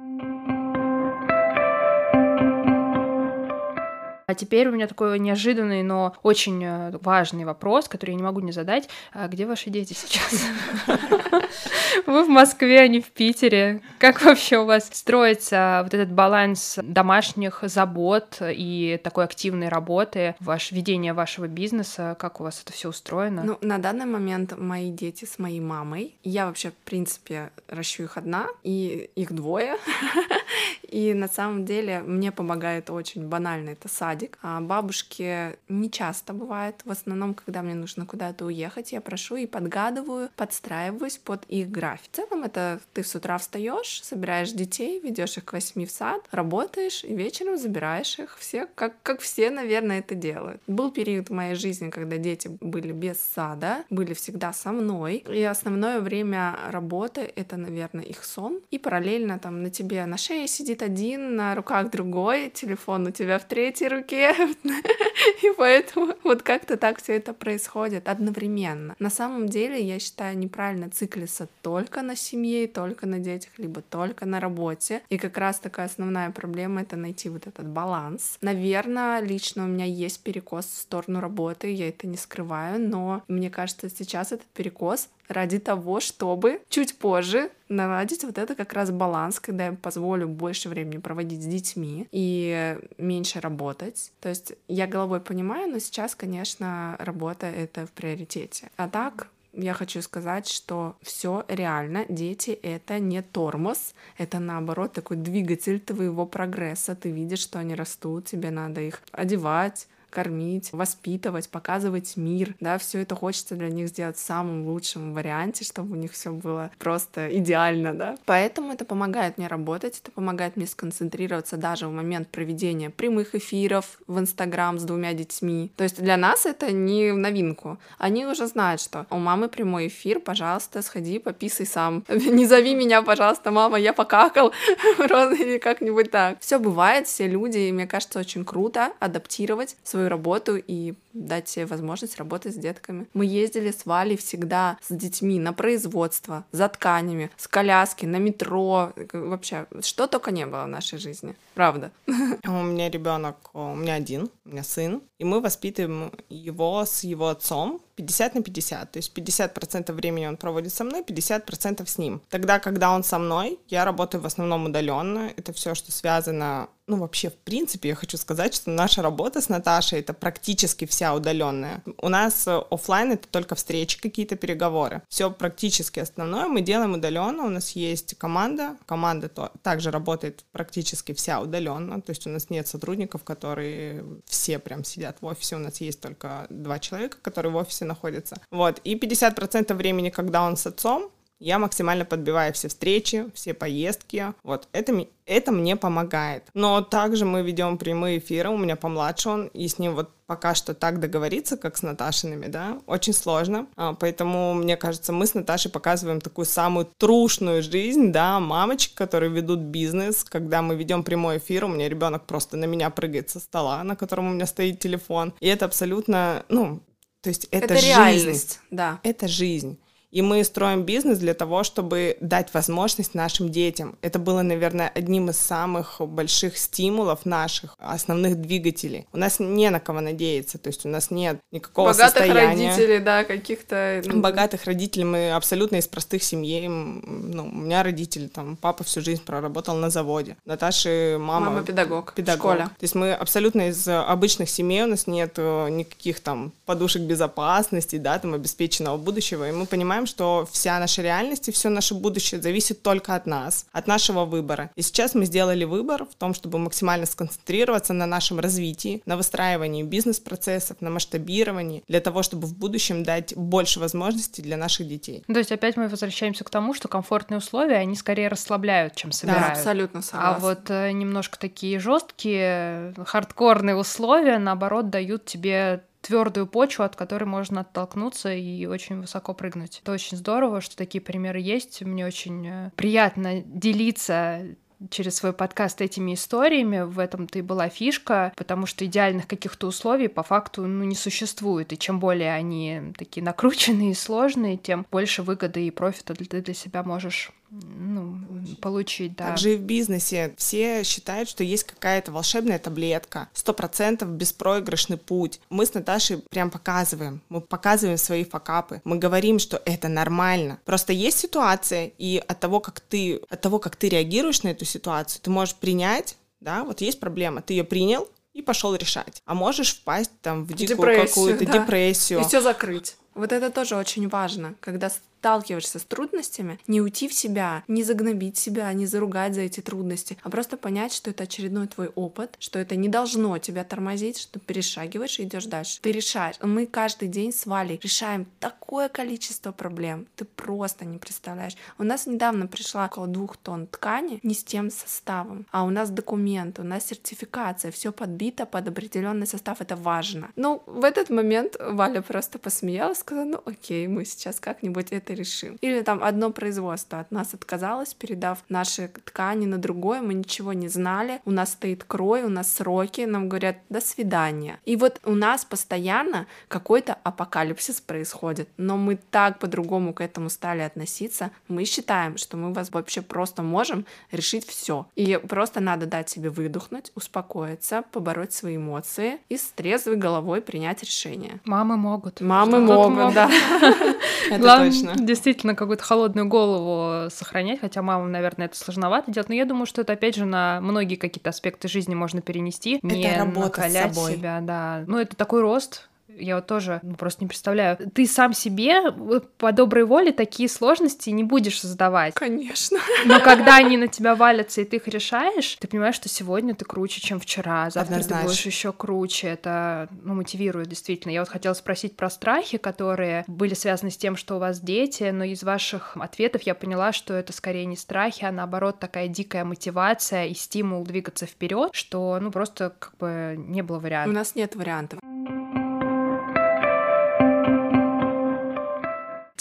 А теперь у меня такой неожиданный, но очень э, важный вопрос, который я не могу не задать. А где ваши дети сейчас? Вы в Москве, а не в Питере. Как вообще у вас строится вот этот баланс домашних забот и такой активной работы, ваше ведение вашего бизнеса? Как у вас это все устроено? Ну, на данный момент мои дети с моей мамой. Я вообще, в принципе, ращу их одна, и их двое. И на самом деле мне помогает очень банально это садик. А бабушки не часто бывает. В основном, когда мне нужно куда-то уехать, я прошу и подгадываю, подстраиваюсь под их график. В целом это ты с утра встаешь, собираешь детей, ведешь их к восьми в сад, работаешь и вечером забираешь их. Все, как, как все, наверное, это делают. Был период в моей жизни, когда дети были без сада, были всегда со мной. И основное время работы — это, наверное, их сон. И параллельно там на тебе на шее сидит сидит один, на руках другой, телефон у тебя в третьей руке, и поэтому вот как-то так все это происходит одновременно. На самом деле, я считаю, неправильно циклиться только на семье, только на детях, либо только на работе. И как раз такая основная проблема — это найти вот этот баланс. Наверное, лично у меня есть перекос в сторону работы, я это не скрываю, но мне кажется, сейчас этот перекос ради того, чтобы чуть позже наладить вот это как раз баланс, когда я позволю больше времени проводить с детьми и меньше работать. То есть я головой понимаю, но сейчас, конечно, работа — это в приоритете. А так, я хочу сказать, что все реально. Дети это не тормоз, это наоборот такой двигатель твоего прогресса. Ты видишь, что они растут, тебе надо их одевать, кормить, воспитывать, показывать мир, да, все это хочется для них сделать в самом лучшем варианте, чтобы у них все было просто идеально, да. Поэтому это помогает мне работать, это помогает мне сконцентрироваться даже в момент проведения прямых эфиров в Инстаграм с двумя детьми. То есть для нас это не новинку. Они уже знают, что у мамы прямой эфир, пожалуйста, сходи, пописай сам. Не зови меня, пожалуйста, мама, я покакал, или как-нибудь так. Все бывает, все люди, и мне кажется, очень круто адаптировать свою работу и дать себе возможность работать с детками. Мы ездили с Валей всегда с детьми на производство, за тканями, с коляски, на метро, вообще, что только не было в нашей жизни, правда. У меня ребенок, у меня один, у меня сын, и мы воспитываем его с его отцом 50 на 50, то есть 50% времени он проводит со мной, 50% с ним. Тогда, когда он со мной, я работаю в основном удаленно, это все, что связано ну, вообще, в принципе, я хочу сказать, что наша работа с Наташей — это практически вся удаленная. У нас э, офлайн это только встречи, какие-то переговоры. Все практически основное мы делаем удаленно. У нас есть команда. Команда то, также работает практически вся удаленно. То есть у нас нет сотрудников, которые все прям сидят в офисе. У нас есть только два человека, которые в офисе находятся. Вот. И 50% времени, когда он с отцом, я максимально подбиваю все встречи, все поездки. Вот это, это мне помогает. Но также мы ведем прямые эфиры. У меня помладше он, и с ним вот пока что так договориться, как с Наташиными, да, очень сложно. А, поэтому, мне кажется, мы с Наташей показываем такую самую трушную жизнь, да, мамочек, которые ведут бизнес. Когда мы ведем прямой эфир, у меня ребенок просто на меня прыгает со стола, на котором у меня стоит телефон. И это абсолютно, ну, то есть это, это жизнь. реальность, да. Это жизнь. И мы строим бизнес для того, чтобы дать возможность нашим детям. Это было, наверное, одним из самых больших стимулов наших, основных двигателей. У нас не на кого надеяться, то есть у нас нет никакого Богатых состояния. родителей, да, каких-то... Ну, Богатых родителей, мы абсолютно из простых семей. Ну, у меня родители, там, папа всю жизнь проработал на заводе. Наташи мама... Мама педагог, педагог. в школе. То есть мы абсолютно из обычных семей, у нас нет э, никаких там подушек безопасности, да, там, обеспеченного будущего, и мы понимаем, понимаем, что вся наша реальность и все наше будущее зависит только от нас, от нашего выбора. И сейчас мы сделали выбор в том, чтобы максимально сконцентрироваться на нашем развитии, на выстраивании бизнес-процессов, на масштабировании, для того, чтобы в будущем дать больше возможностей для наших детей. То есть опять мы возвращаемся к тому, что комфортные условия, они скорее расслабляют, чем собирают. Да, абсолютно согласна. А вот э, немножко такие жесткие, хардкорные условия, наоборот, дают тебе твердую почву, от которой можно оттолкнуться и очень высоко прыгнуть. Это очень здорово, что такие примеры есть. Мне очень э, приятно делиться через свой подкаст этими историями. В этом-то и была фишка, потому что идеальных каких-то условий по факту ну, не существует. И чем более они такие накрученные и сложные, тем больше выгоды и профита ты для себя можешь ну, получить, да. Также и в бизнесе все считают, что есть какая-то волшебная таблетка, сто процентов беспроигрышный путь. Мы с Наташей прям показываем, мы показываем свои факапы, мы говорим, что это нормально. Просто есть ситуация, и от того, как ты, от того, как ты реагируешь на эту ситуацию, ты можешь принять, да, вот есть проблема, ты ее принял, и пошел решать. А можешь впасть там в дикую какую-то да. депрессию. И все закрыть. Вот это тоже очень важно, когда сталкиваешься с трудностями, не уйти в себя, не загнобить себя, не заругать за эти трудности, а просто понять, что это очередной твой опыт, что это не должно тебя тормозить, что перешагиваешь и идешь дальше. Ты решаешь. Мы каждый день с Валей решаем такое количество проблем. Ты просто не представляешь. У нас недавно пришла около двух тонн ткани не с тем составом, а у нас документы, у нас сертификация, все подбито под определенный состав, это важно. Ну, в этот момент Валя просто посмеялась, сказала, ну окей, мы сейчас как-нибудь это решим. Или там одно производство от нас отказалось, передав наши ткани на другое, мы ничего не знали, у нас стоит крой, у нас сроки, нам говорят «до свидания». И вот у нас постоянно какой-то апокалипсис происходит, но мы так по-другому к этому стали относиться, мы считаем, что мы вас вообще просто можем решить все. И просто надо дать себе выдохнуть, успокоиться, побороть свои эмоции и с трезвой головой принять решение. Мамы могут. Мамы могут, да. Это точно. действительно какую-то холодную голову сохранять, хотя мамам, наверное, это сложновато делать, но я думаю, что это опять же на многие какие-то аспекты жизни можно перенести, это не накалять себя, да. Ну, это такой рост, я вот тоже ну, просто не представляю. Ты сам себе по доброй воле такие сложности не будешь создавать. Конечно. Но когда они на тебя валятся, и ты их решаешь, ты понимаешь, что сегодня ты круче, чем вчера, завтра Однозначно. ты будешь еще круче. Это ну, мотивирует действительно. Я вот хотела спросить про страхи, которые были связаны с тем, что у вас дети, но из ваших ответов я поняла, что это скорее не страхи, а наоборот такая дикая мотивация и стимул двигаться вперед, что ну просто как бы не было вариантов. У нас нет вариантов.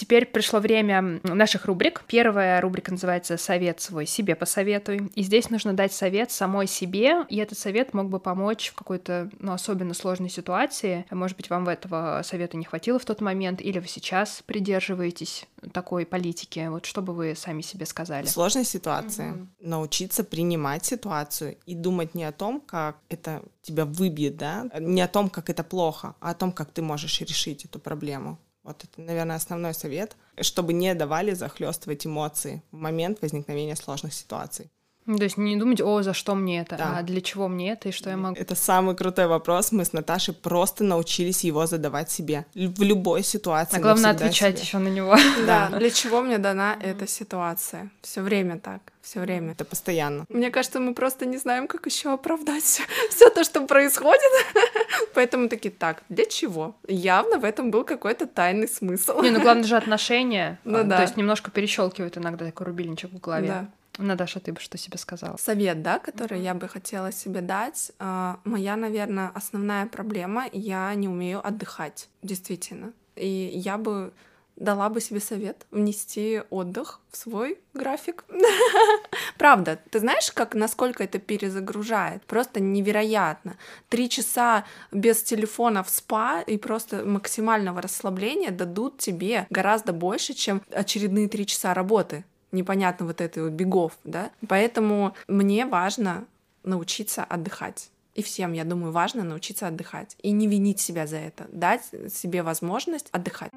Теперь пришло время наших рубрик. Первая рубрика называется «Совет свой себе посоветуй». И здесь нужно дать совет самой себе, и этот совет мог бы помочь в какой-то ну, особенно сложной ситуации. Может быть, вам этого совета не хватило в тот момент, или вы сейчас придерживаетесь такой политики. Вот что бы вы сами себе сказали? В сложной ситуации угу. научиться принимать ситуацию и думать не о том, как это тебя выбьет, да, не о том, как это плохо, а о том, как ты можешь решить эту проблему. Вот это, наверное, основной совет, чтобы не давали захлестывать эмоции в момент возникновения сложных ситуаций. То есть не думать, о, за что мне это, да. а для чего мне это и что я могу. Это самый крутой вопрос. Мы с Наташей просто научились его задавать себе в любой ситуации. А главное отвечать еще на него. Да, для чего мне дана эта ситуация? Все время так все время. Это постоянно. Мне кажется, мы просто не знаем, как еще оправдать все то, что происходит. Поэтому такие, так, для чего? Явно в этом был какой-то тайный смысл. Не, ну главное же отношения. Ну да. То есть немножко перещелкивает иногда такой рубильничек в голове. Да. Наташа, ты бы что себе сказала? Совет, да, который я бы хотела себе дать. А, моя, наверное, основная проблема — я не умею отдыхать, действительно. И я бы дала бы себе совет внести отдых в свой график. Правда, ты знаешь, как насколько это перезагружает? Просто невероятно. Три часа без телефона в спа и просто максимального расслабления дадут тебе гораздо больше, чем очередные три часа работы. Непонятно вот этой вот бегов, да? Поэтому мне важно научиться отдыхать. И всем, я думаю, важно научиться отдыхать. И не винить себя за это. Дать себе возможность отдыхать.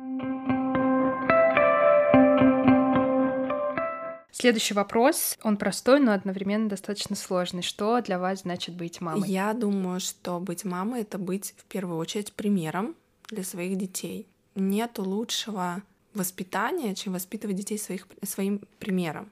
Следующий вопрос, он простой, но одновременно достаточно сложный. Что для вас значит быть мамой? Я думаю, что быть мамой — это быть в первую очередь примером для своих детей. Нету лучшего воспитания, чем воспитывать детей своих, своим примером.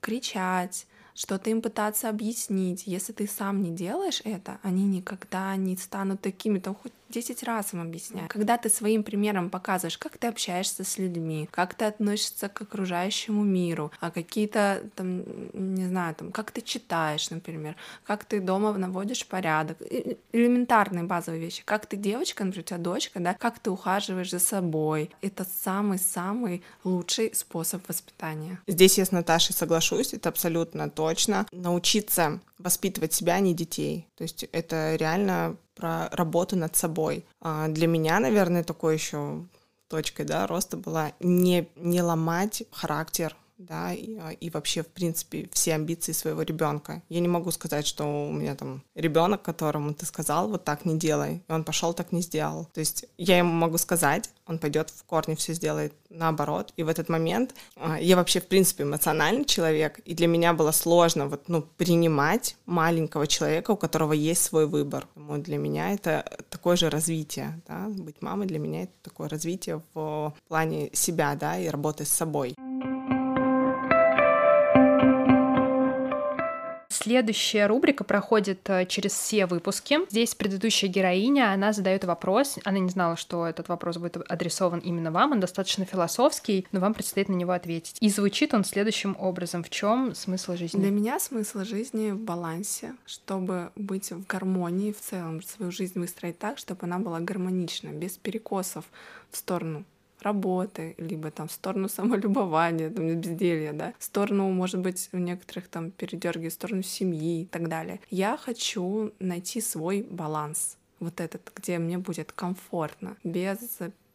Кричать, что-то им пытаться объяснить. Если ты сам не делаешь это, они никогда не станут такими, там хоть 10 раз им объясняю. Когда ты своим примером показываешь, как ты общаешься с людьми, как ты относишься к окружающему миру, а какие-то там, не знаю, там, как ты читаешь, например, как ты дома наводишь порядок, элементарные базовые вещи, как ты девочка, например, у тебя дочка, да, как ты ухаживаешь за собой. Это самый-самый лучший способ воспитания. Здесь я с Наташей соглашусь, это абсолютно точно. Научиться воспитывать себя, а не детей. То есть это реально про работу над собой. А для меня, наверное, такой еще точкой да, роста была не, не ломать характер да, и, а, и вообще, в принципе, все амбиции своего ребенка. Я не могу сказать, что у меня там ребенок, которому ты сказал, вот так не делай, и он пошел так не сделал. То есть я ему могу сказать, он пойдет в корне все сделает наоборот. И в этот момент а, я вообще, в принципе, эмоциональный человек, и для меня было сложно вот, ну, принимать маленького человека, у которого есть свой выбор. Поэтому для меня это такое же развитие, да, быть мамой для меня это такое развитие в плане себя, да, и работы с собой. Следующая рубрика проходит э, через все выпуски. Здесь предыдущая героиня, она задает вопрос. Она не знала, что этот вопрос будет адресован именно вам. Он достаточно философский, но вам предстоит на него ответить. И звучит он следующим образом. В чем смысл жизни? Для меня смысл жизни в балансе, чтобы быть в гармонии в целом, свою жизнь выстроить так, чтобы она была гармонична, без перекосов в сторону работы, либо там в сторону самолюбования, там, безделья, да, в сторону, может быть, у некоторых там передергивает в сторону семьи и так далее. Я хочу найти свой баланс, вот этот, где мне будет комфортно, без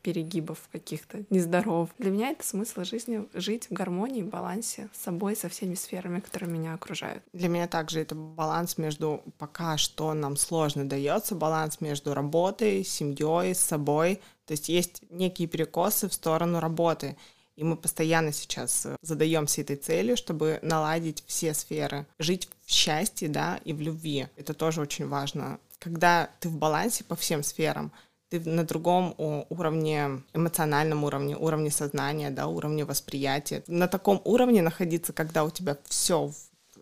перегибов каких-то нездоров. Для меня это смысл жизни — жить в гармонии, балансе с собой, со всеми сферами, которые меня окружают. Для меня также это баланс между пока что нам сложно дается, баланс между работой, семьей, собой. То есть есть некие перекосы в сторону работы. И мы постоянно сейчас э, задаемся этой целью, чтобы наладить все сферы, жить в счастье, да, и в любви. Это тоже очень важно. Когда ты в балансе по всем сферам, ты на другом уровне, эмоциональном уровне, уровне сознания, да, уровне восприятия. На таком уровне находиться, когда у тебя все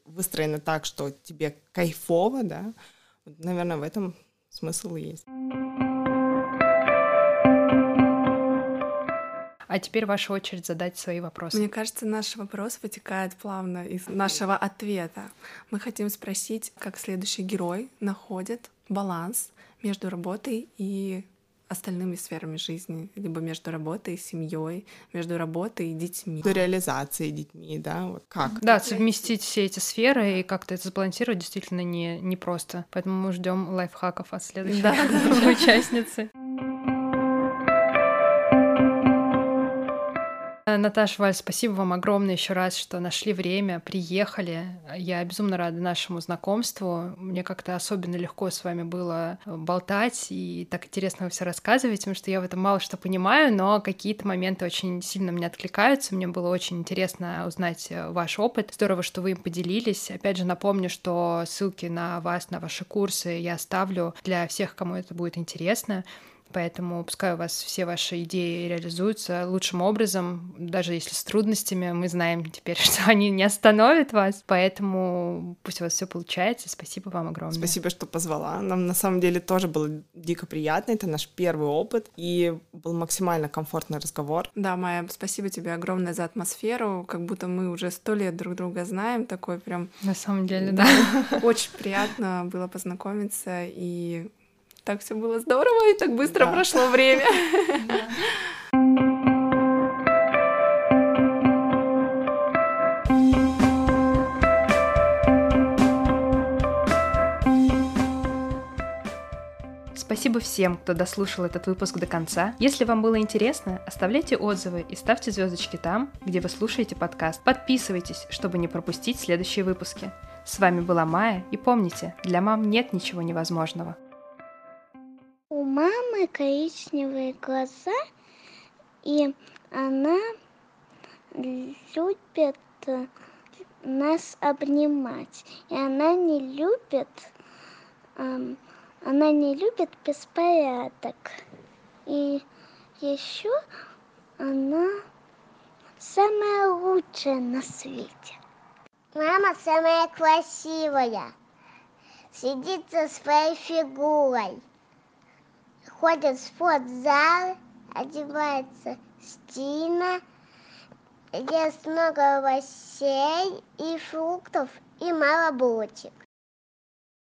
выстроено так, что тебе кайфово, да, наверное, в этом смысл и есть. А теперь ваша очередь задать свои вопросы. Мне кажется, наш вопрос вытекает плавно из нашего ответа. Мы хотим спросить, как следующий герой находит баланс между работой и остальными сферами жизни, либо между работой и семьей, между работой и детьми. До реализации детьми, да, вот как? Да, совместить все эти сферы и как-то это сбалансировать действительно не, не просто. Поэтому мы ждем лайфхаков от следующей да. участницы. Наташа, Валь, спасибо вам огромное еще раз, что нашли время, приехали. Я безумно рада нашему знакомству. Мне как-то особенно легко с вами было болтать, и так интересно все рассказываете, потому что я в этом мало что понимаю, но какие-то моменты очень сильно мне откликаются. Мне было очень интересно узнать ваш опыт. Здорово, что вы им поделились. Опять же, напомню, что ссылки на вас, на ваши курсы я оставлю для всех, кому это будет интересно. Поэтому пускай у вас все ваши идеи реализуются лучшим образом, даже если с трудностями, мы знаем теперь, что они не остановят вас. Поэтому пусть у вас все получается. Спасибо вам огромное. Спасибо, что позвала. Нам на самом деле тоже было дико приятно. Это наш первый опыт, и был максимально комфортный разговор. Да, Майя, спасибо тебе огромное за атмосферу. Как будто мы уже сто лет друг друга знаем. Такой прям... На самом деле, да. Очень приятно было познакомиться и так все было здорово, и так быстро да. прошло время. Спасибо всем, кто дослушал этот выпуск до конца. Если вам было интересно, оставляйте отзывы и ставьте звездочки там, где вы слушаете подкаст. Подписывайтесь, чтобы не пропустить следующие выпуски. С вами была Майя, и помните, для мам нет ничего невозможного. У мамы коричневые глаза, и она любит нас обнимать. И она не любит, эм, она не любит беспорядок. И еще она самая лучшая на свете. Мама самая красивая. Сидит со своей фигурой ходит в спортзал, одевается стильно, ест много овощей и фруктов и мало булочек.